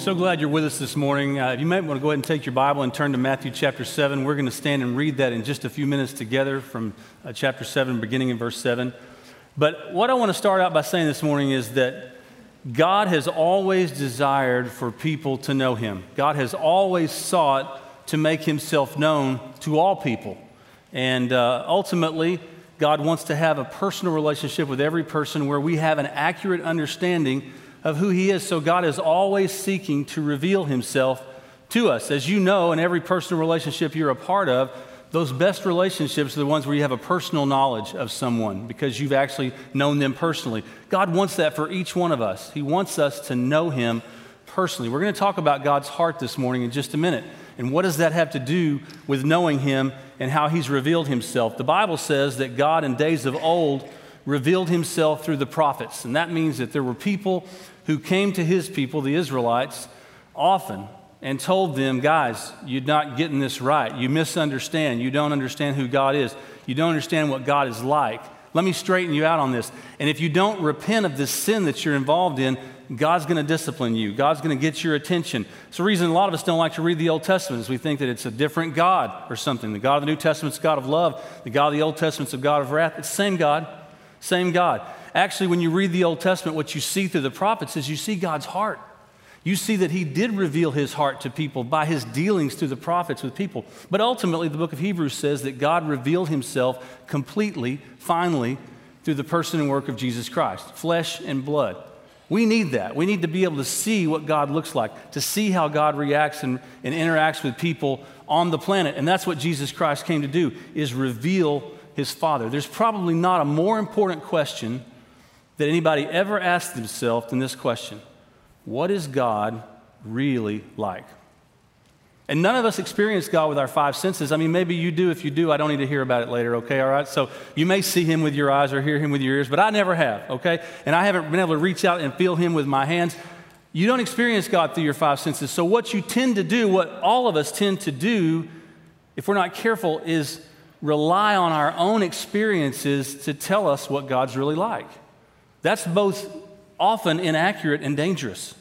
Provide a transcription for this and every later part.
So glad you're with us this morning. Uh, you might want to go ahead and take your Bible and turn to Matthew chapter 7. We're going to stand and read that in just a few minutes together from uh, chapter 7, beginning in verse 7. But what I want to start out by saying this morning is that God has always desired for people to know Him. God has always sought to make Himself known to all people. And uh, ultimately, God wants to have a personal relationship with every person where we have an accurate understanding of who He is. So God is always seeking to reveal Himself to us. As you know, in every personal relationship you're a part of, those best relationships are the ones where you have a personal knowledge of someone because you've actually known them personally. God wants that for each one of us. He wants us to know Him personally. We're going to talk about God's heart this morning in just a minute. And what does that have to do with knowing Him and how He's revealed Himself? The Bible says that God, in days of old, revealed Himself through the prophets. And that means that there were people who came to his people, the Israelites, often and told them, guys, you're not getting this right. You misunderstand. You don't understand who God is. You don't understand what God is like. Let me straighten you out on this. And if you don't repent of this sin that you're involved in, God's going to discipline you. God's going to get your attention. It's the reason a lot of us don't like to read the Old Testament is we think that it's a different God or something. The God of the New Testament's God of love. The God of the Old Testament's a God of wrath. It's the same God, same God actually, when you read the Old Testament, what you see through the prophets is you see God's heart. You see that he did reveal his heart to people by his dealings through the prophets with people. But ultimately, the book of Hebrews says that God revealed himself completely, finally, through the person and work of Jesus Christ, flesh and blood. We need that. We need to be able to see what God looks like, to see how God reacts and, and interacts with people on the planet. And that's what Jesus Christ came to do, is reveal his Father. There's probably not a more important question that anybody ever asked themselves than this question What is God really like? And none of us experience God with our five senses. I mean, maybe you do. If you do, I don't need to hear about it later, okay? All right? So you may see him with your eyes or hear him with your ears, but I never have, okay? And I haven't been able to reach out and feel him with my hands. You don't experience God through your five senses. So what you tend to do, what all of us tend to do, if we're not careful, is rely on our own experiences to tell us what God's really like. That's both often inaccurate and dangerous.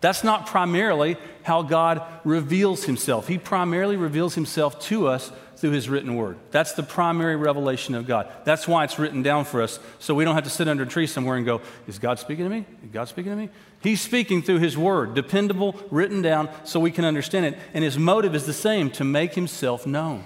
That's not primarily how God reveals himself. He primarily reveals himself to us through his written word. That's the primary revelation of God. That's why it's written down for us, so we don't have to sit under a tree somewhere and go, Is God speaking to me? Is God speaking to me? He's speaking through his word, dependable, written down, so we can understand it. And his motive is the same to make himself known.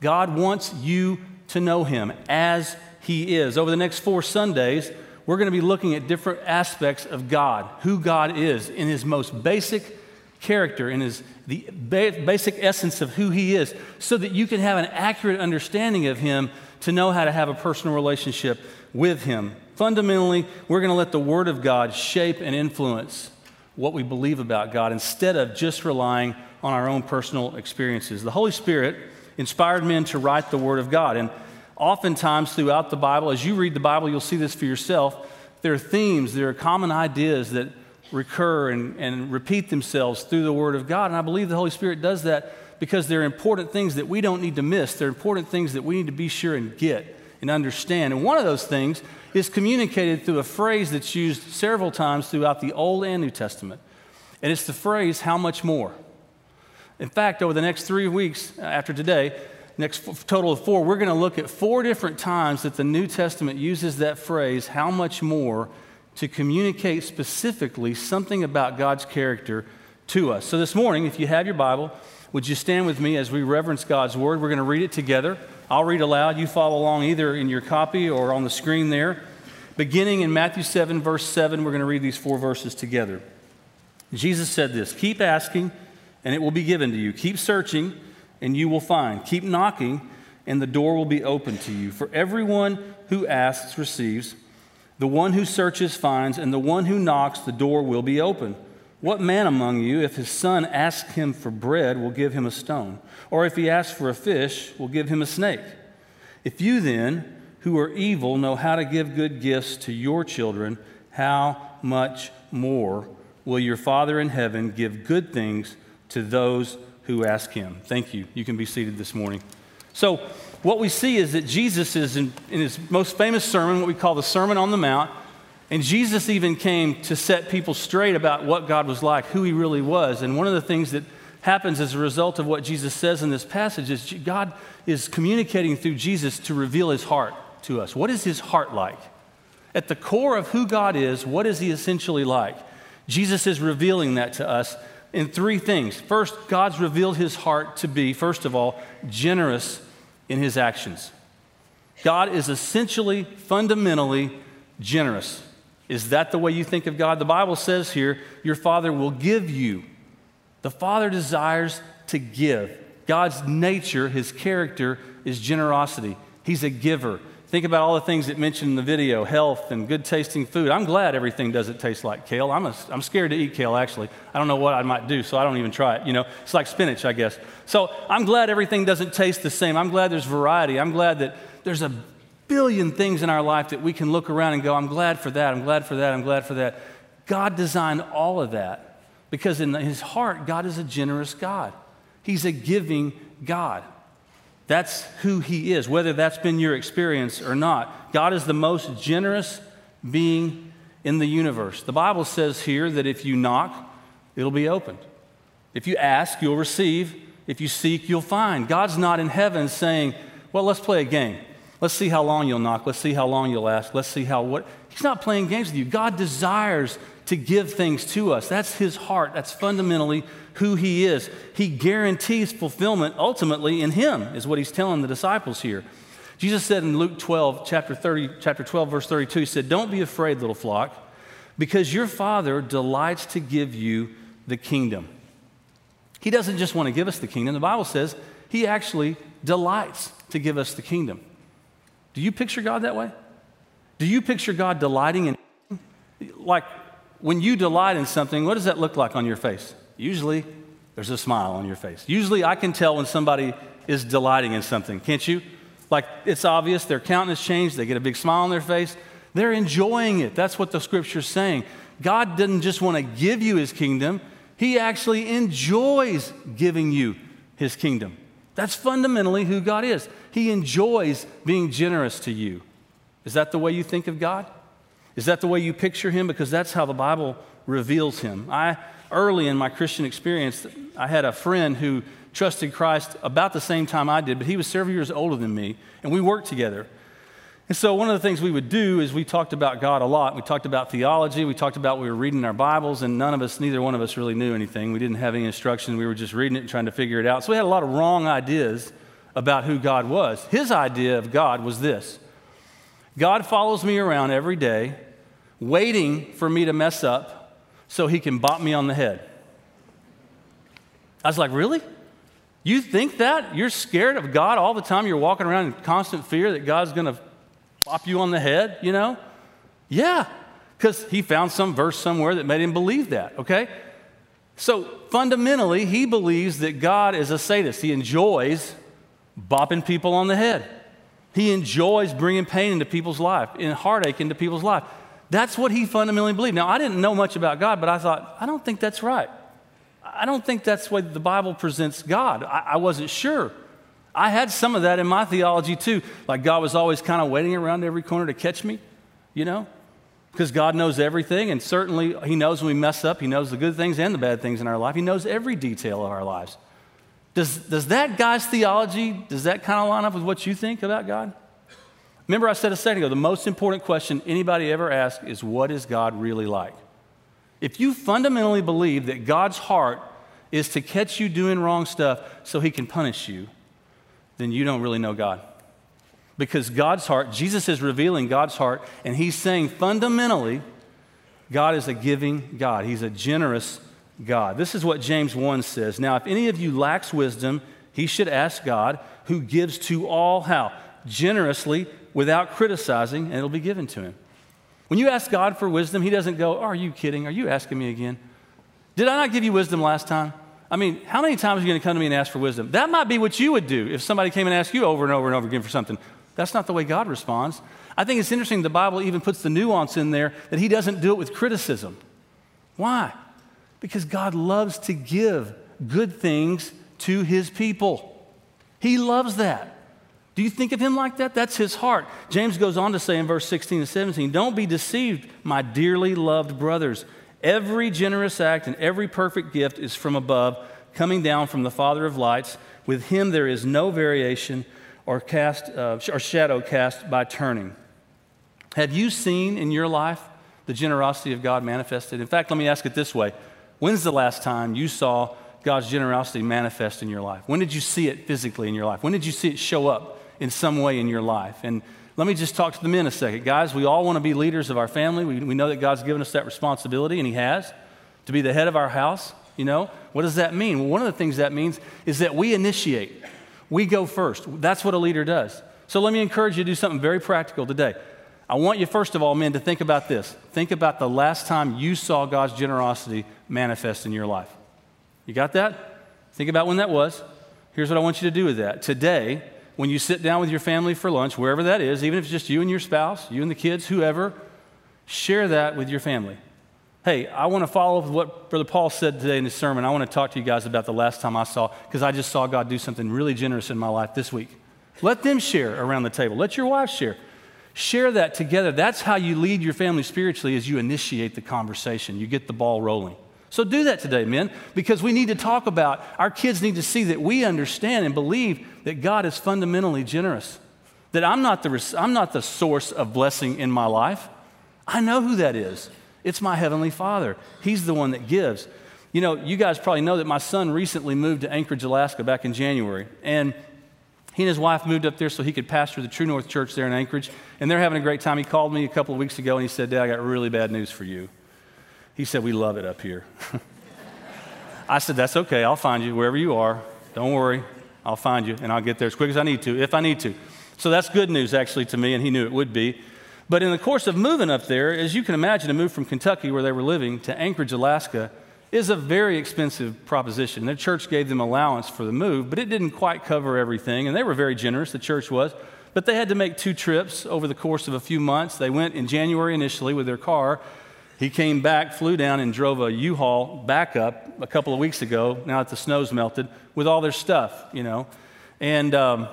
God wants you to know him as he is. Over the next four Sundays, we're going to be looking at different aspects of God, who God is in his most basic character, in his the basic essence of who he is, so that you can have an accurate understanding of him to know how to have a personal relationship with him. Fundamentally, we're going to let the Word of God shape and influence what we believe about God instead of just relying on our own personal experiences. The Holy Spirit inspired men to write the Word of God. And Oftentimes, throughout the Bible, as you read the Bible, you'll see this for yourself. There are themes, there are common ideas that recur and, and repeat themselves through the Word of God. And I believe the Holy Spirit does that because they're important things that we don't need to miss. They're important things that we need to be sure and get and understand. And one of those things is communicated through a phrase that's used several times throughout the Old and New Testament. And it's the phrase, how much more? In fact, over the next three weeks uh, after today, next total of four, we're going to look at four different times that the New Testament uses that phrase, how much more, to communicate specifically something about God's character to us. So this morning, if you have your Bible, would you stand with me as we reverence God's Word? We're going to read it together. I'll read aloud. You follow along either in your copy or on the screen there. Beginning in Matthew 7, verse 7, we're going to read these four verses together. Jesus said this Keep asking, and it will be given to you. Keep searching and you will find. Keep knocking, and the door will be open to you. For everyone who asks receives, the one who searches finds, and the one who knocks, the door will be open. What man among you, if his son asks him for bread, will give him a stone? Or if he asks for a fish, will give him a snake? If you then, who are evil, know how to give good gifts to your children, how much more will your Father in heaven give good things to those who ask him. Thank you. You can be seated this morning. So, what we see is that Jesus is in, in, his most famous sermon, what we call the Sermon on the Mount, And Jesus even came to set people straight about what God was like, who he really was. And one of the things that happens as a result of what Jesus says in this passage is God is communicating through Jesus to reveal his heart to us. What is his heart like? At the core of who God is, what is he essentially like? Jesus is revealing that to us in three things. First, God's revealed his heart to be, first of all, generous in his actions. God is essentially, fundamentally generous. Is that the way you think of God? The Bible says here, your Father will give you. The Father desires to give. God's nature, his character, is generosity. He's a giver. Think about all the things that mentioned in the video health and good tasting food. I'm glad everything doesn't taste like kale. I'm, a, I'm scared to eat kale, actually. I don't know what I might do, so I don't even try it. You know, it's like spinach, I guess. So I'm glad everything doesn't taste the same. I'm glad there's variety. I'm glad that there's a billion things in our life that we can look around and go, I'm glad for that, I'm glad for that, I'm glad for that. God designed all of that because in his heart, God is a generous God. He's a giving God. That's who he is, whether that's been your experience or not. God is the most generous being in the universe. The Bible says here that if you knock, it'll be opened. If you ask, you'll receive. If you seek, you'll find. God's not in heaven saying, Well, let's play a game. Let's see how long you'll knock. Let's see how long you'll ask. Let's see how what. He's not playing games with you. God desires to give things to us. That's his heart. That's fundamentally who he is. He guarantees fulfillment ultimately in him, is what he's telling the disciples here. Jesus said in Luke 12, chapter 30, chapter 12, verse 32, he said, Don't be afraid, little flock, because your Father delights to give you the kingdom. He doesn't just want to give us the kingdom. The Bible says he actually delights to give us the kingdom. Do you picture God that way? Do you picture God delighting in like when you delight in something, what does that look like on your face? Usually there's a smile on your face. Usually I can tell when somebody is delighting in something, can't you? Like it's obvious, their countenance changed, they get a big smile on their face. They're enjoying it. That's what the scripture's saying. God didn't just want to give you his kingdom, he actually enjoys giving you his kingdom. That's fundamentally who God is. He enjoys being generous to you. Is that the way you think of God? Is that the way you picture him? Because that's how the Bible reveals him. I early in my Christian experience, I had a friend who trusted Christ about the same time I did, but he was several years older than me, and we worked together. And so, one of the things we would do is we talked about God a lot. We talked about theology. We talked about we were reading our Bibles, and none of us, neither one of us really knew anything. We didn't have any instruction. We were just reading it and trying to figure it out. So, we had a lot of wrong ideas about who God was. His idea of God was this God follows me around every day, waiting for me to mess up so he can bop me on the head. I was like, Really? You think that? You're scared of God all the time? You're walking around in constant fear that God's going to Pop you on the head, you know? Yeah, because he found some verse somewhere that made him believe that, okay? So fundamentally, he believes that God is a sadist. He enjoys bopping people on the head. He enjoys bringing pain into people's life, and heartache into people's life. That's what he fundamentally believed. Now, I didn't know much about God, but I thought, I don't think that's right. I don't think that's way the Bible presents God. I, I wasn't sure. I had some of that in my theology too. Like God was always kind of waiting around every corner to catch me, you know? Because God knows everything, and certainly He knows when we mess up. He knows the good things and the bad things in our life. He knows every detail of our lives. Does, does that guy's theology, does that kind of line up with what you think about God? Remember, I said a second ago, the most important question anybody ever asks is, What is God really like? If you fundamentally believe that God's heart is to catch you doing wrong stuff so he can punish you, then you don't really know God. Because God's heart, Jesus is revealing God's heart, and he's saying fundamentally, God is a giving God. He's a generous God. This is what James 1 says. Now, if any of you lacks wisdom, he should ask God, who gives to all how? Generously, without criticizing, and it'll be given to him. When you ask God for wisdom, he doesn't go, Are you kidding? Are you asking me again? Did I not give you wisdom last time? I mean, how many times are you going to come to me and ask for wisdom? That might be what you would do if somebody came and asked you over and over and over again for something. That's not the way God responds. I think it's interesting the Bible even puts the nuance in there that He doesn't do it with criticism. Why? Because God loves to give good things to His people. He loves that. Do you think of him like that? That's his heart. James goes on to say in verse 16 and 17 Don't be deceived, my dearly loved brothers. Every generous act and every perfect gift is from above, coming down from the Father of lights. With him there is no variation or, cast, uh, or shadow cast by turning. Have you seen in your life the generosity of God manifested? In fact, let me ask it this way When's the last time you saw God's generosity manifest in your life? When did you see it physically in your life? When did you see it show up in some way in your life. And let me just talk to the men a second. Guys, we all want to be leaders of our family. We, we know that God's given us that responsibility, and He has, to be the head of our house. You know, what does that mean? Well, one of the things that means is that we initiate, we go first. That's what a leader does. So let me encourage you to do something very practical today. I want you, first of all, men, to think about this. Think about the last time you saw God's generosity manifest in your life. You got that? Think about when that was. Here's what I want you to do with that. Today, when you sit down with your family for lunch, wherever that is, even if it's just you and your spouse, you and the kids, whoever, share that with your family. Hey, I want to follow what Brother Paul said today in his sermon. I want to talk to you guys about the last time I saw, because I just saw God do something really generous in my life this week. Let them share around the table. Let your wife share. Share that together. That's how you lead your family spiritually as you initiate the conversation. You get the ball rolling. So do that today, men, because we need to talk about, our kids need to see that we understand and believe that God is fundamentally generous. That I'm not the, I'm not the source of blessing in my life. I know who that is. It's my Heavenly Father. He's the one that gives. You know, you guys probably know that my son recently moved to Anchorage, Alaska back in January. And he and his wife moved up there so he could pastor the True North Church there in Anchorage. And they're having a great time. He called me a couple of weeks ago and he said, Dad, I got really bad news for you. He said, We love it up here. I said, That's okay. I'll find you wherever you are. Don't worry. I'll find you and I'll get there as quick as I need to, if I need to. So that's good news, actually, to me, and he knew it would be. But in the course of moving up there, as you can imagine, to move from Kentucky, where they were living, to Anchorage, Alaska, is a very expensive proposition. Their church gave them allowance for the move, but it didn't quite cover everything, and they were very generous, the church was. But they had to make two trips over the course of a few months. They went in January initially with their car, he came back, flew down, and drove a U-Haul back up a couple of weeks ago, now that the snow's melted, with all their stuff, you know. And um,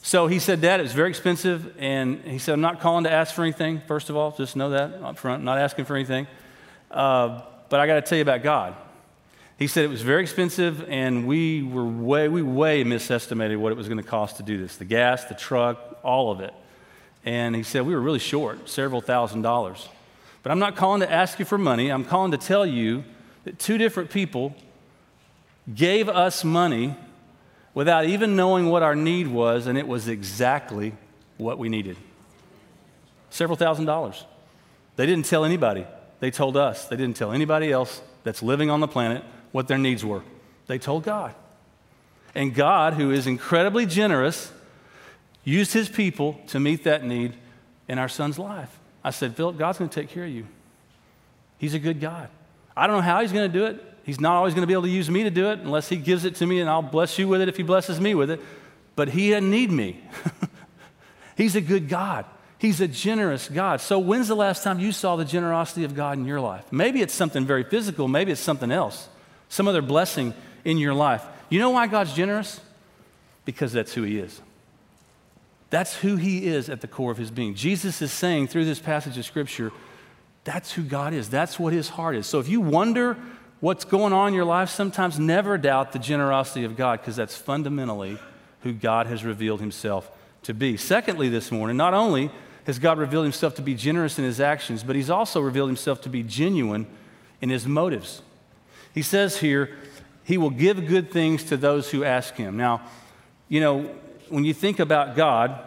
so he said, Dad, it was very expensive. And he said, I'm not calling to ask for anything, first of all. Just know that up front, not asking for anything. Uh, but I got to tell you about God. He said it was very expensive, and we were way, we way misestimated what it was going to cost to do this the gas, the truck, all of it. And he said we were really short, several thousand dollars. But I'm not calling to ask you for money. I'm calling to tell you that two different people gave us money without even knowing what our need was, and it was exactly what we needed several thousand dollars. They didn't tell anybody. They told us. They didn't tell anybody else that's living on the planet what their needs were. They told God. And God, who is incredibly generous, used his people to meet that need in our son's life. I said, Philip, God's going to take care of you. He's a good God. I don't know how he's going to do it. He's not always going to be able to use me to do it unless he gives it to me and I'll bless you with it if he blesses me with it. But he doesn't need me. he's a good God. He's a generous God. So, when's the last time you saw the generosity of God in your life? Maybe it's something very physical, maybe it's something else, some other blessing in your life. You know why God's generous? Because that's who He is. That's who he is at the core of his being. Jesus is saying through this passage of scripture, that's who God is. That's what his heart is. So if you wonder what's going on in your life, sometimes never doubt the generosity of God because that's fundamentally who God has revealed himself to be. Secondly, this morning, not only has God revealed himself to be generous in his actions, but he's also revealed himself to be genuine in his motives. He says here, he will give good things to those who ask him. Now, you know, when you think about God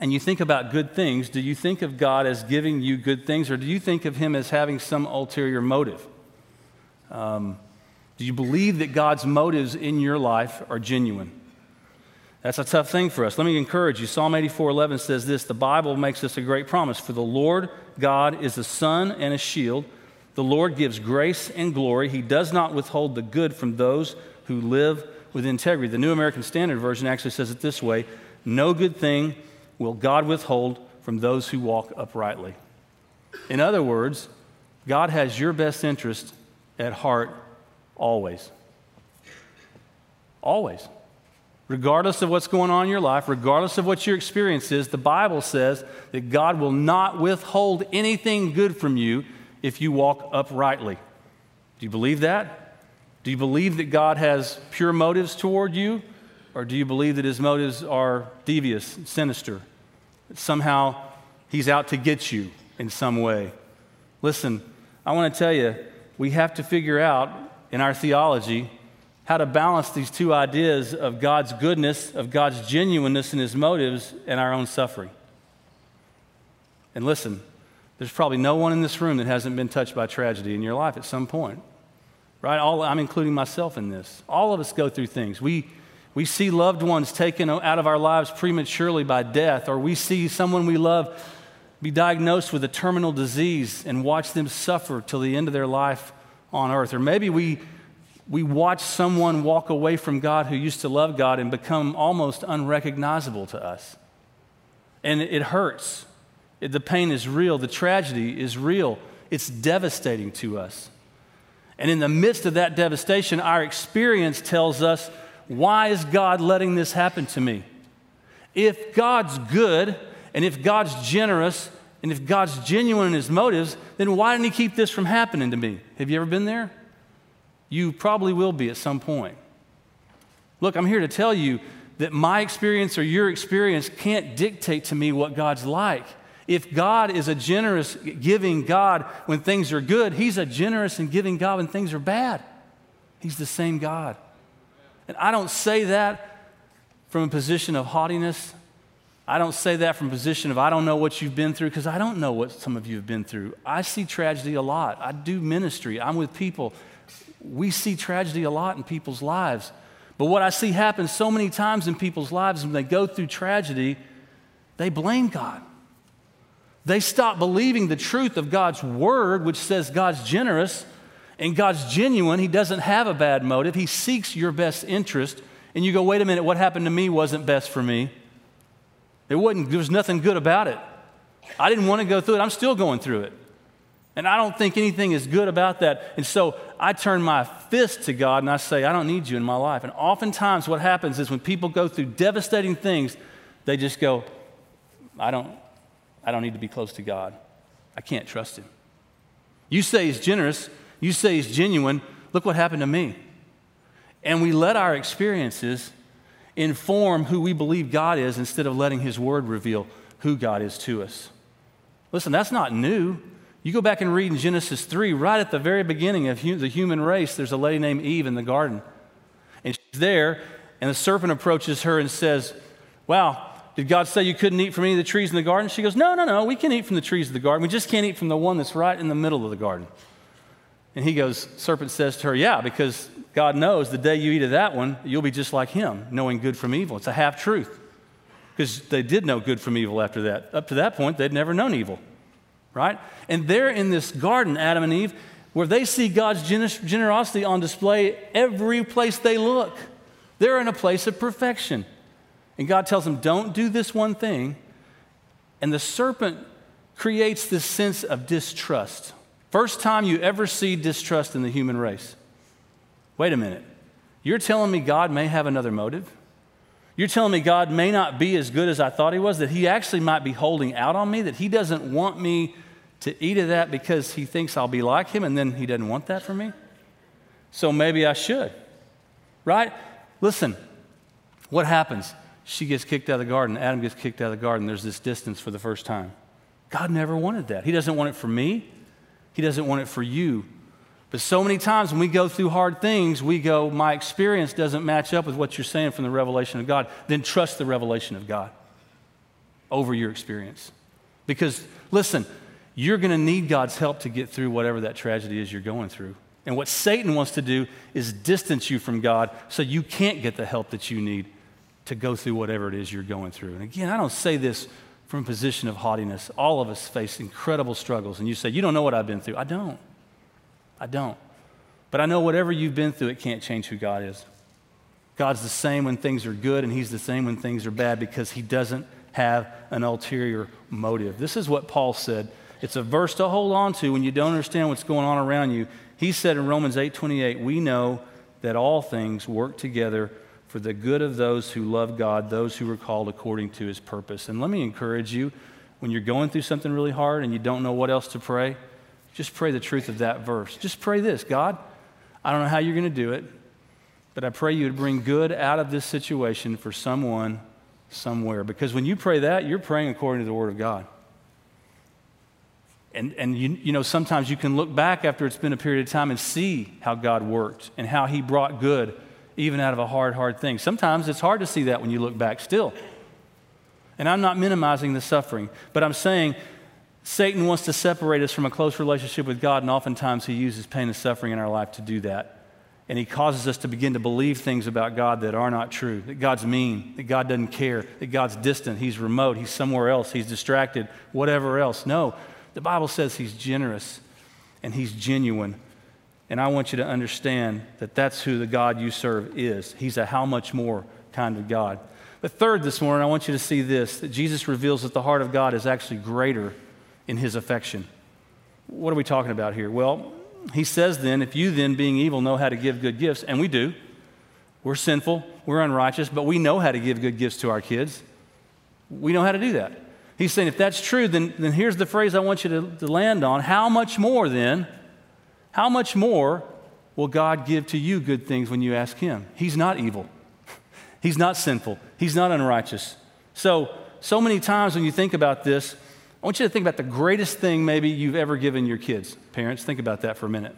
and you think about good things, do you think of God as giving you good things, or do you think of Him as having some ulterior motive? Um, do you believe that God's motives in your life are genuine? That's a tough thing for us. Let me encourage you. Psalm 84 11 says this The Bible makes us a great promise. For the Lord God is a sun and a shield. The Lord gives grace and glory. He does not withhold the good from those who live with integrity. The New American Standard Version actually says it this way No good thing will God withhold from those who walk uprightly. In other words, God has your best interest at heart always. Always. regardless of what's going on in your life, regardless of what your experience is, the Bible says that God will not withhold anything good from you if you walk uprightly. Do you believe that? Do you believe that God has pure motives toward you? Or do you believe that his motives are devious, sinister? That somehow he's out to get you in some way? Listen, I want to tell you, we have to figure out in our theology how to balance these two ideas of God's goodness, of God's genuineness in his motives, and our own suffering. And listen, there's probably no one in this room that hasn't been touched by tragedy in your life at some point. Right? All, I'm including myself in this. All of us go through things. We, we see loved ones taken out of our lives prematurely by death, or we see someone we love be diagnosed with a terminal disease and watch them suffer till the end of their life on earth. Or maybe we, we watch someone walk away from God who used to love God and become almost unrecognizable to us. And it hurts. It, the pain is real. The tragedy is real. It's devastating to us. And in the midst of that devastation, our experience tells us why is God letting this happen to me? If God's good and if God's generous and if God's genuine in his motives, then why didn't he keep this from happening to me? Have you ever been there? You probably will be at some point. Look, I'm here to tell you that my experience or your experience can't dictate to me what God's like. If God is a generous, giving God when things are good, He's a generous and giving God when things are bad. He's the same God. And I don't say that from a position of haughtiness. I don't say that from a position of I don't know what you've been through because I don't know what some of you have been through. I see tragedy a lot. I do ministry. I'm with people. We see tragedy a lot in people's lives. But what I see happen so many times in people's lives when they go through tragedy, they blame God. They stop believing the truth of God's word, which says God's generous, and God's genuine, He doesn't have a bad motive. He seeks your best interest. And you go, wait a minute, what happened to me wasn't best for me. It wasn't, there was nothing good about it. I didn't want to go through it. I'm still going through it. And I don't think anything is good about that. And so I turn my fist to God and I say, I don't need you in my life. And oftentimes what happens is when people go through devastating things, they just go, I don't, I don't need to be close to God. I can't trust him. You say he's generous. You say he's genuine. Look what happened to me. And we let our experiences inform who we believe God is instead of letting his word reveal who God is to us. Listen, that's not new. You go back and read in Genesis 3, right at the very beginning of the human race, there's a lady named Eve in the garden. And she's there, and the serpent approaches her and says, Wow, did God say you couldn't eat from any of the trees in the garden? She goes, No, no, no, we can eat from the trees of the garden. We just can't eat from the one that's right in the middle of the garden. And he goes, Serpent says to her, Yeah, because God knows the day you eat of that one, you'll be just like him, knowing good from evil. It's a half truth. Because they did know good from evil after that. Up to that point, they'd never known evil, right? And they're in this garden, Adam and Eve, where they see God's generosity on display every place they look. They're in a place of perfection. And God tells him, Don't do this one thing. And the serpent creates this sense of distrust. First time you ever see distrust in the human race. Wait a minute. You're telling me God may have another motive? You're telling me God may not be as good as I thought he was, that he actually might be holding out on me, that he doesn't want me to eat of that because he thinks I'll be like him and then he doesn't want that for me? So maybe I should. Right? Listen, what happens? She gets kicked out of the garden, Adam gets kicked out of the garden. There's this distance for the first time. God never wanted that. He doesn't want it for me, He doesn't want it for you. But so many times when we go through hard things, we go, My experience doesn't match up with what you're saying from the revelation of God. Then trust the revelation of God over your experience. Because, listen, you're going to need God's help to get through whatever that tragedy is you're going through. And what Satan wants to do is distance you from God so you can't get the help that you need to go through whatever it is you're going through. And again, I don't say this from a position of haughtiness. All of us face incredible struggles. And you say, You don't know what I've been through. I don't. I don't. But I know whatever you've been through, it can't change who God is. God's the same when things are good, and He's the same when things are bad because He doesn't have an ulterior motive. This is what Paul said. It's a verse to hold on to when you don't understand what's going on around you. He said in Romans 8 28, We know that all things work together for the good of those who love God, those who are called according to his purpose. And let me encourage you when you're going through something really hard and you don't know what else to pray, just pray the truth of that verse. Just pray this God, I don't know how you're going to do it, but I pray you would bring good out of this situation for someone somewhere. Because when you pray that, you're praying according to the Word of God. And, and you, you know, sometimes you can look back after it's been a period of time and see how God worked and how He brought good even out of a hard, hard thing. Sometimes it's hard to see that when you look back still. And I'm not minimizing the suffering, but I'm saying Satan wants to separate us from a close relationship with God, and oftentimes he uses pain and suffering in our life to do that. And he causes us to begin to believe things about God that are not true that God's mean, that God doesn't care, that God's distant, he's remote, he's somewhere else, he's distracted, whatever else. No, the Bible says he's generous and he's genuine. And I want you to understand that that's who the God you serve is. He's a how much more kind of God. But third, this morning, I want you to see this that Jesus reveals that the heart of God is actually greater in his affection. What are we talking about here? Well, he says then, if you then, being evil, know how to give good gifts, and we do, we're sinful, we're unrighteous, but we know how to give good gifts to our kids. We know how to do that. He's saying, if that's true, then, then here's the phrase I want you to, to land on. How much more then, how much more will God give to you good things when you ask Him? He's not evil, He's not sinful, He's not unrighteous. So, so many times when you think about this, I want you to think about the greatest thing maybe you've ever given your kids. Parents, think about that for a minute.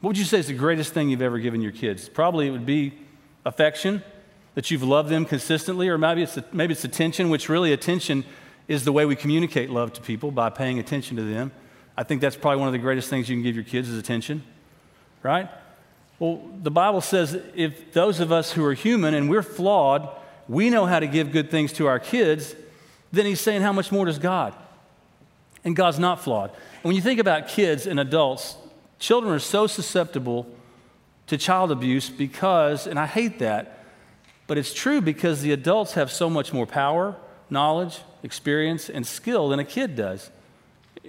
What would you say is the greatest thing you've ever given your kids? Probably it would be affection, that you've loved them consistently, or maybe it's, maybe it's attention, which really attention is the way we communicate love to people by paying attention to them. I think that's probably one of the greatest things you can give your kids is attention, right? Well, the Bible says if those of us who are human and we're flawed, we know how to give good things to our kids, then he's saying, how much more does God? And God's not flawed. And when you think about kids and adults, children are so susceptible to child abuse because, and I hate that, but it's true because the adults have so much more power, knowledge, experience, and skill than a kid does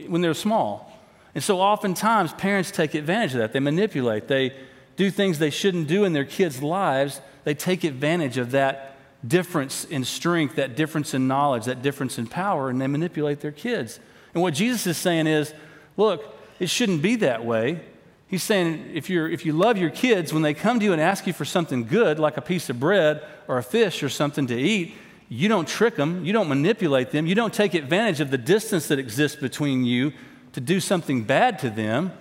when they're small. And so oftentimes parents take advantage of that. They manipulate, they do things they shouldn't do in their kids' lives. They take advantage of that difference in strength, that difference in knowledge, that difference in power, and they manipulate their kids. And what Jesus is saying is look, it shouldn't be that way. He's saying if, you're, if you love your kids, when they come to you and ask you for something good, like a piece of bread or a fish or something to eat, you don't trick them, you don't manipulate them, you don't take advantage of the distance that exists between you to do something bad to them,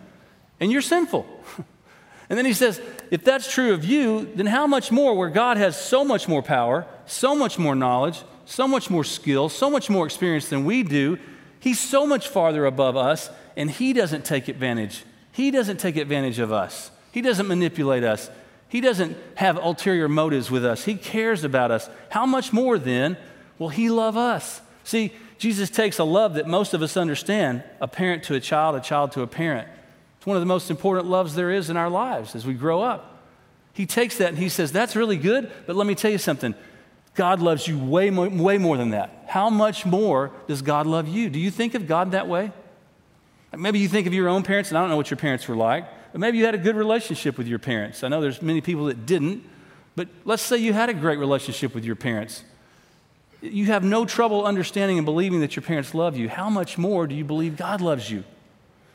and you're sinful. and then he says, if that's true of you, then how much more, where God has so much more power, so much more knowledge, so much more skill, so much more experience than we do, he's so much farther above us, and he doesn't take advantage. He doesn't take advantage of us. He doesn't manipulate us. He doesn't have ulterior motives with us. He cares about us. How much more then will He love us? See, Jesus takes a love that most of us understand a parent to a child, a child to a parent. It's one of the most important loves there is in our lives as we grow up. He takes that and He says, That's really good, but let me tell you something. God loves you way more, way more than that. How much more does God love you? Do you think of God that way? Maybe you think of your own parents, and I don't know what your parents were like. But maybe you had a good relationship with your parents. I know there's many people that didn't, but let's say you had a great relationship with your parents. You have no trouble understanding and believing that your parents love you. How much more do you believe God loves you?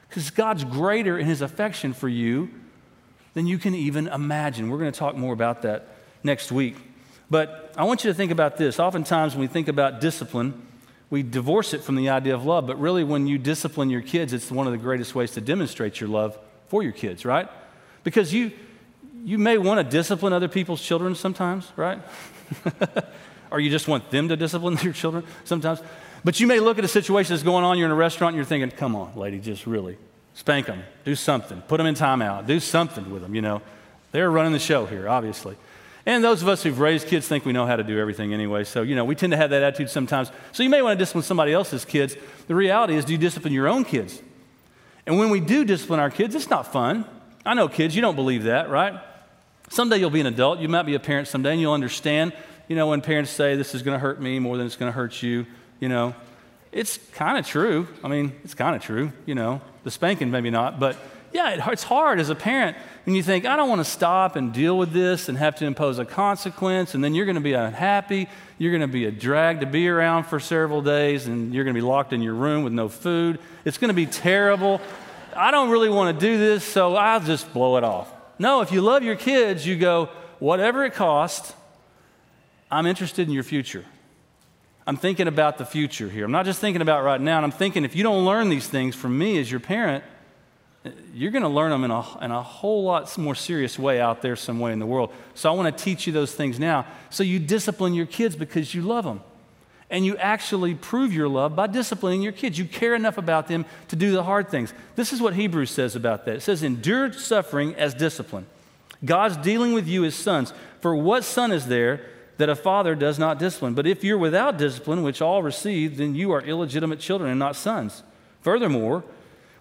Because God's greater in his affection for you than you can even imagine. We're going to talk more about that next week. But I want you to think about this. Oftentimes, when we think about discipline, we divorce it from the idea of love. But really, when you discipline your kids, it's one of the greatest ways to demonstrate your love for your kids, right? Because you, you may want to discipline other people's children sometimes, right? or you just want them to discipline your children sometimes. But you may look at a situation that's going on, you're in a restaurant, and you're thinking, come on, lady, just really spank them, do something, put them in timeout, do something with them, you know. They're running the show here, obviously. And those of us who've raised kids think we know how to do everything anyway. So, you know, we tend to have that attitude sometimes. So you may want to discipline somebody else's kids. The reality is, do you discipline your own kids? And when we do discipline our kids, it's not fun. I know kids, you don't believe that, right? Someday you'll be an adult. You might be a parent someday, and you'll understand, you know, when parents say, this is going to hurt me more than it's going to hurt you, you know, it's kind of true. I mean, it's kind of true, you know. The spanking, maybe not, but yeah, it's hard as a parent and you think, I don't want to stop and deal with this and have to impose a consequence, and then you're going to be unhappy. You're going to be a drag to be around for several days, and you're going to be locked in your room with no food. It's going to be terrible. I don't really want to do this, so I'll just blow it off. No, if you love your kids, you go, whatever it costs, I'm interested in your future. I'm thinking about the future here. I'm not just thinking about right now. I'm thinking if you don't learn these things from me as your parent, you're going to learn them in a, in a whole lot more serious way out there some way in the world. So I want to teach you those things now. So you discipline your kids because you love them. And you actually prove your love by disciplining your kids. You care enough about them to do the hard things. This is what Hebrews says about that. It says, endure suffering as discipline. God's dealing with you as sons. For what son is there that a father does not discipline? But if you're without discipline, which all receive, then you are illegitimate children and not sons. Furthermore,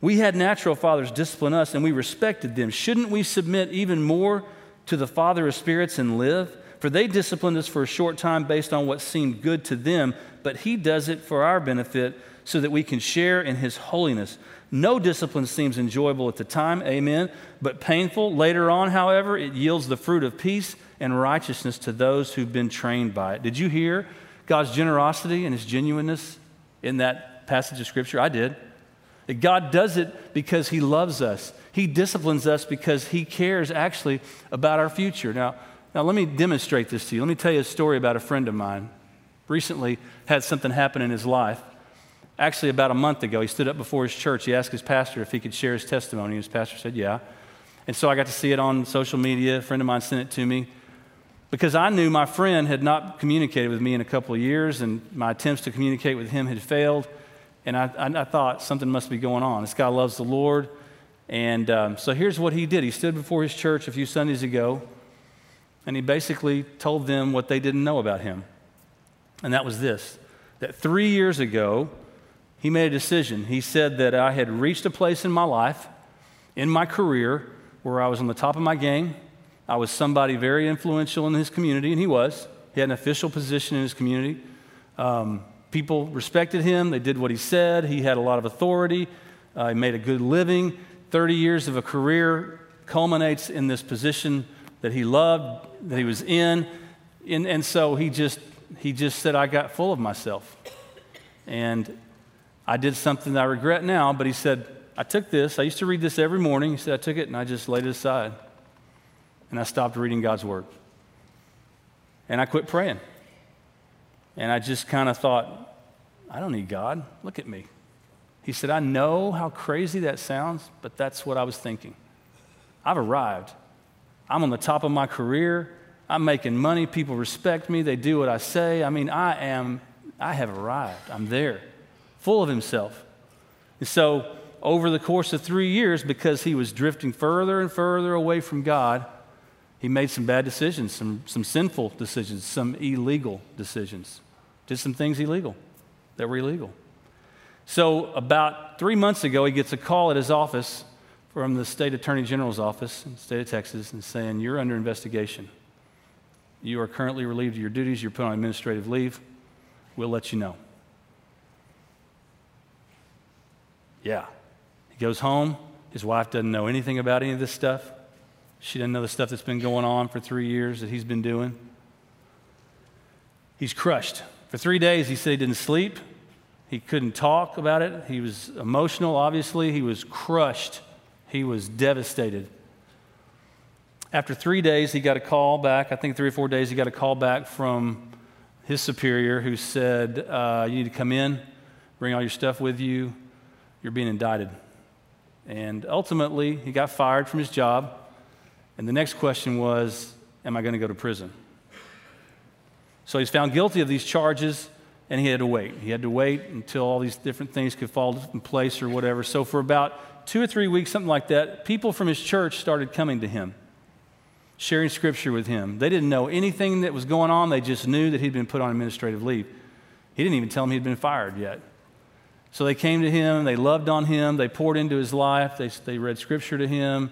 we had natural fathers discipline us, and we respected them. Shouldn't we submit even more to the Father of spirits and live? For they disciplined us for a short time based on what seemed good to them, but He does it for our benefit so that we can share in His holiness. No discipline seems enjoyable at the time, amen, but painful. Later on, however, it yields the fruit of peace and righteousness to those who've been trained by it. Did you hear God's generosity and His genuineness in that passage of Scripture? I did. That God does it because He loves us. He disciplines us because He cares actually about our future. Now, now, let me demonstrate this to you. Let me tell you a story about a friend of mine. Recently had something happen in his life. Actually, about a month ago, he stood up before his church. He asked his pastor if he could share his testimony. His pastor said, Yeah. And so I got to see it on social media. A friend of mine sent it to me because I knew my friend had not communicated with me in a couple of years, and my attempts to communicate with him had failed. And I, I, I thought something must be going on. This guy loves the Lord. And um, so here's what he did he stood before his church a few Sundays ago, and he basically told them what they didn't know about him. And that was this that three years ago, he made a decision. He said that I had reached a place in my life, in my career, where I was on the top of my game. I was somebody very influential in his community, and he was. He had an official position in his community. Um, People respected him, they did what he said, he had a lot of authority, uh, he made a good living. 30 years of a career culminates in this position that he loved, that he was in. And, and so he just, he just said, I got full of myself. And I did something that I regret now, but he said, I took this. I used to read this every morning. He said, I took it and I just laid it aside. And I stopped reading God's word. And I quit praying. And I just kind of thought, I don't need God. Look at me. He said, I know how crazy that sounds, but that's what I was thinking. I've arrived. I'm on the top of my career. I'm making money. People respect me. They do what I say. I mean, I am, I have arrived. I'm there, full of himself. And so, over the course of three years, because he was drifting further and further away from God, he made some bad decisions, some, some sinful decisions, some illegal decisions did some things illegal that were illegal. So, about three months ago, he gets a call at his office from the state attorney general's office in the state of Texas and saying, You're under investigation. You are currently relieved of your duties. You're put on administrative leave. We'll let you know. Yeah. He goes home. His wife doesn't know anything about any of this stuff. She doesn't know the stuff that's been going on for three years that he's been doing. He's crushed. For three days, he said he didn't sleep. He couldn't talk about it. He was emotional, obviously. He was crushed. He was devastated. After three days, he got a call back. I think three or four days, he got a call back from his superior who said, uh, You need to come in, bring all your stuff with you. You're being indicted. And ultimately, he got fired from his job. And the next question was, Am I going to go to prison? So he's found guilty of these charges, and he had to wait. He had to wait until all these different things could fall in place or whatever. So for about two or three weeks, something like that, people from his church started coming to him, sharing scripture with him. They didn't know anything that was going on, they just knew that he'd been put on administrative leave. He didn't even tell them he'd been fired yet. So they came to him, they loved on him, they poured into his life, they, they read scripture to him.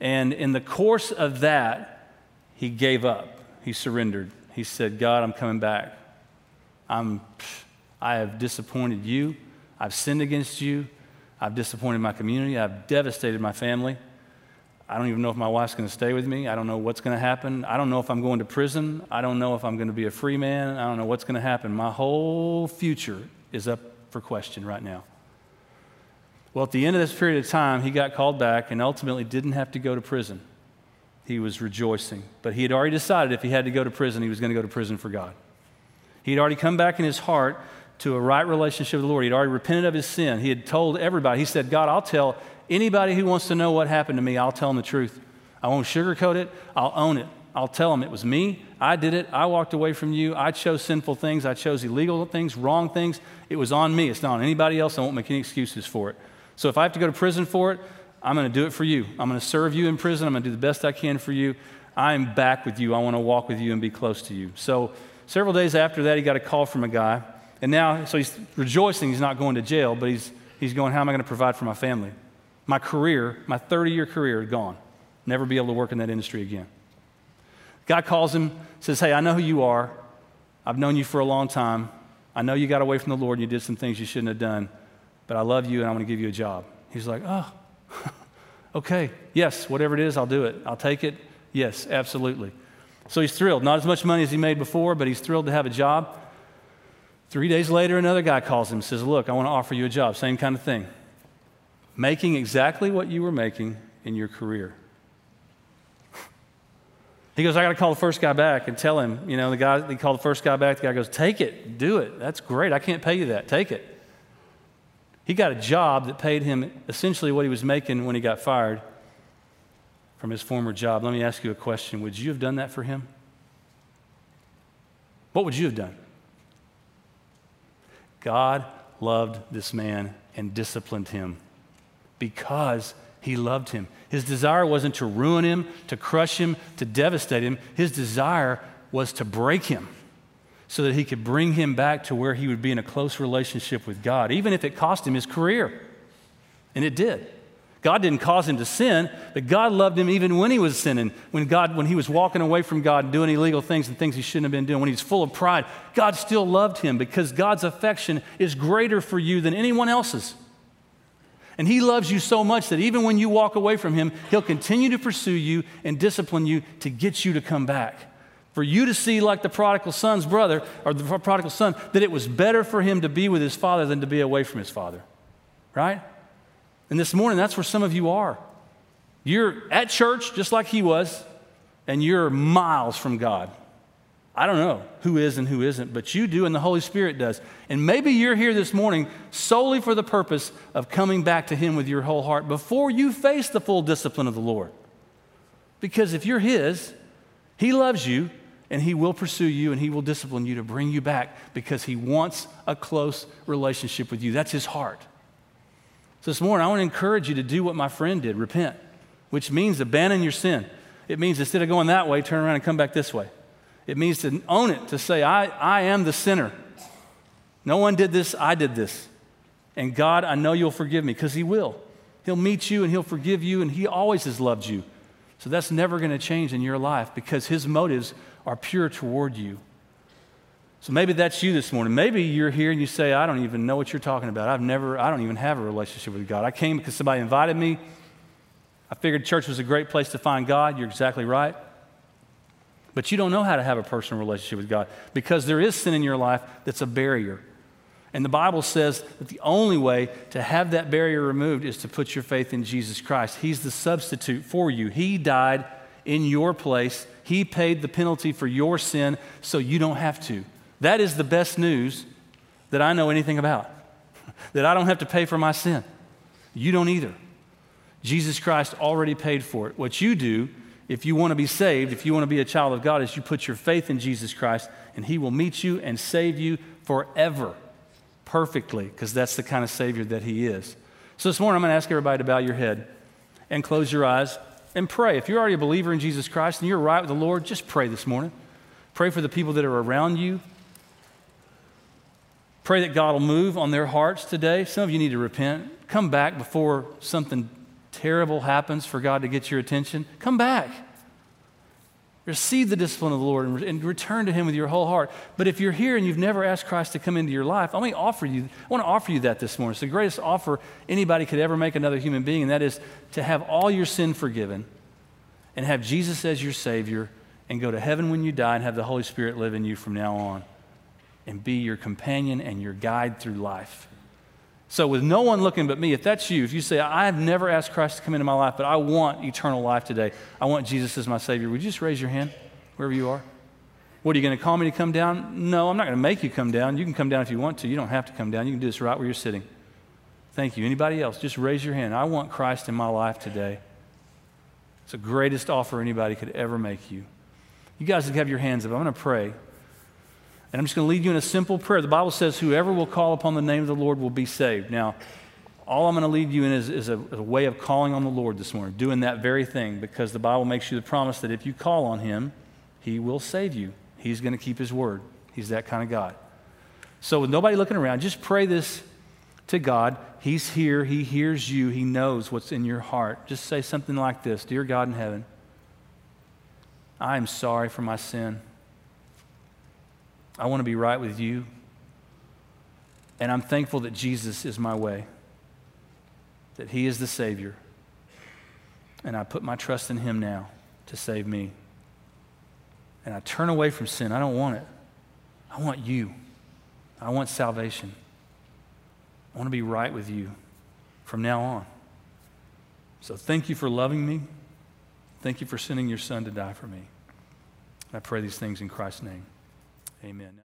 And in the course of that, he gave up, he surrendered he said, God, I'm coming back. I'm, I have disappointed you. I've sinned against you. I've disappointed my community. I've devastated my family. I don't even know if my wife's going to stay with me. I don't know what's going to happen. I don't know if I'm going to prison. I don't know if I'm going to be a free man. I don't know what's going to happen. My whole future is up for question right now. Well, at the end of this period of time, he got called back and ultimately didn't have to go to prison. He was rejoicing. But he had already decided if he had to go to prison, he was going to go to prison for God. He had already come back in his heart to a right relationship with the Lord. He had already repented of his sin. He had told everybody, he said, God, I'll tell Anybody who wants to know what happened to me, I'll tell them the truth. I won't sugarcoat it, I'll own it. I'll tell them it was me. I did it. I walked away from you. I chose sinful things. I chose illegal things, wrong things. It was on me. It's not on anybody else. I won't make any excuses for it. So if I have to go to prison for it, I'm going to do it for you. I'm going to serve you in prison. I'm going to do the best I can for you. I'm back with you. I want to walk with you and be close to you. So several days after that, he got a call from a guy. And now, so he's rejoicing he's not going to jail, but he's, he's going, How am I going to provide for my family? My career, my 30 year career, gone. Never be able to work in that industry again. God calls him, says, Hey, I know who you are. I've known you for a long time. I know you got away from the Lord and you did some things you shouldn't have done, but I love you and I want to give you a job. He's like, Oh, okay, yes, whatever it is, I'll do it. I'll take it. Yes, absolutely. So he's thrilled. Not as much money as he made before, but he's thrilled to have a job. Three days later, another guy calls him and says, Look, I want to offer you a job. Same kind of thing making exactly what you were making in your career. He goes, I got to call the first guy back and tell him, you know, the guy, he called the first guy back. The guy goes, Take it, do it. That's great. I can't pay you that. Take it. He got a job that paid him essentially what he was making when he got fired from his former job. Let me ask you a question Would you have done that for him? What would you have done? God loved this man and disciplined him because he loved him. His desire wasn't to ruin him, to crush him, to devastate him. His desire was to break him so that he could bring him back to where he would be in a close relationship with God, even if it cost him his career. And it did. God didn't cause him to sin, but God loved him even when he was sinning. When God, when he was walking away from God and doing illegal things and things he shouldn't have been doing, when he was full of pride, God still loved him because God's affection is greater for you than anyone else's. And He loves you so much that even when you walk away from Him, He'll continue to pursue you and discipline you to get you to come back. For you to see, like the prodigal son's brother, or the prodigal son, that it was better for him to be with his father than to be away from his father. Right? And this morning, that's where some of you are. You're at church just like he was, and you're miles from God. I don't know who is and who isn't, but you do, and the Holy Spirit does. And maybe you're here this morning solely for the purpose of coming back to Him with your whole heart before you face the full discipline of the Lord. Because if you're His, He loves you, and He will pursue you, and He will discipline you to bring you back because He wants a close relationship with you. That's His heart. So this morning, I want to encourage you to do what my friend did repent, which means abandon your sin. It means instead of going that way, turn around and come back this way. It means to own it, to say, I, I am the sinner. No one did this, I did this. And God, I know you'll forgive me because He will. He'll meet you and He'll forgive you, and He always has loved you. So that's never going to change in your life because His motives are pure toward you. So maybe that's you this morning. Maybe you're here and you say, I don't even know what you're talking about. I've never, I don't even have a relationship with God. I came because somebody invited me. I figured church was a great place to find God. You're exactly right. But you don't know how to have a personal relationship with God because there is sin in your life that's a barrier. And the Bible says that the only way to have that barrier removed is to put your faith in Jesus Christ. He's the substitute for you. He died in your place, He paid the penalty for your sin so you don't have to. That is the best news that I know anything about. that I don't have to pay for my sin. You don't either. Jesus Christ already paid for it. What you do if you want to be saved, if you want to be a child of God, is you put your faith in Jesus Christ and He will meet you and save you forever, perfectly, because that's the kind of Savior that He is. So this morning, I'm going to ask everybody to bow your head and close your eyes and pray. If you're already a believer in Jesus Christ and you're right with the Lord, just pray this morning. Pray for the people that are around you. Pray that God will move on their hearts today. Some of you need to repent. Come back before something terrible happens for God to get your attention, come back. Receive the discipline of the Lord and, return to Him with your whole heart. But if you're here and you've never asked Christ to come into your life, I want to offer you, I want to offer you that this morning. It's the greatest offer anybody could ever make another human being, and that is to have all your sin forgiven and have Jesus as your Savior and go to heaven when you die and have the Holy Spirit live in you from now on and be your companion and your guide through life. So, with no one looking but me, if that's you, if you say, I've never asked Christ to come into my life, but I want eternal life today, I want Jesus as my Savior, would you just raise your hand wherever you are? What are you going to call me to come down? No, I'm not going to make you come down. You can come down if you want to. You don't have to come down. You can do this right where you're sitting. Thank you. Anybody else? Just raise your hand. I want Christ in my life today. It's the greatest offer anybody could ever make you. You guys have your hands up. I'm going to pray. And I'm just going to lead you in a simple prayer. The Bible says, Whoever will call upon the name of the Lord will be saved. Now, all I'm going to lead you in is, is a, a, way of calling on the Lord this morning, doing that very thing, because the Bible makes you the promise that if you call on Him, He will save you. He's going to keep His word. He's that kind of God. So, with nobody looking around, just pray this to God. He's here. He hears you. He knows what's in your heart. Just say something like this Dear God in heaven, I am sorry for my sin. I want to be right with you. And I'm thankful that Jesus is my way, that He is the Savior. And I put my trust in Him now to save me. And I turn away from sin. I don't want it. I want you. I want salvation. I want to be right with you from now on. So thank you for loving me. Thank you for sending your son to die for me. I pray these things in Christ's name. Amen.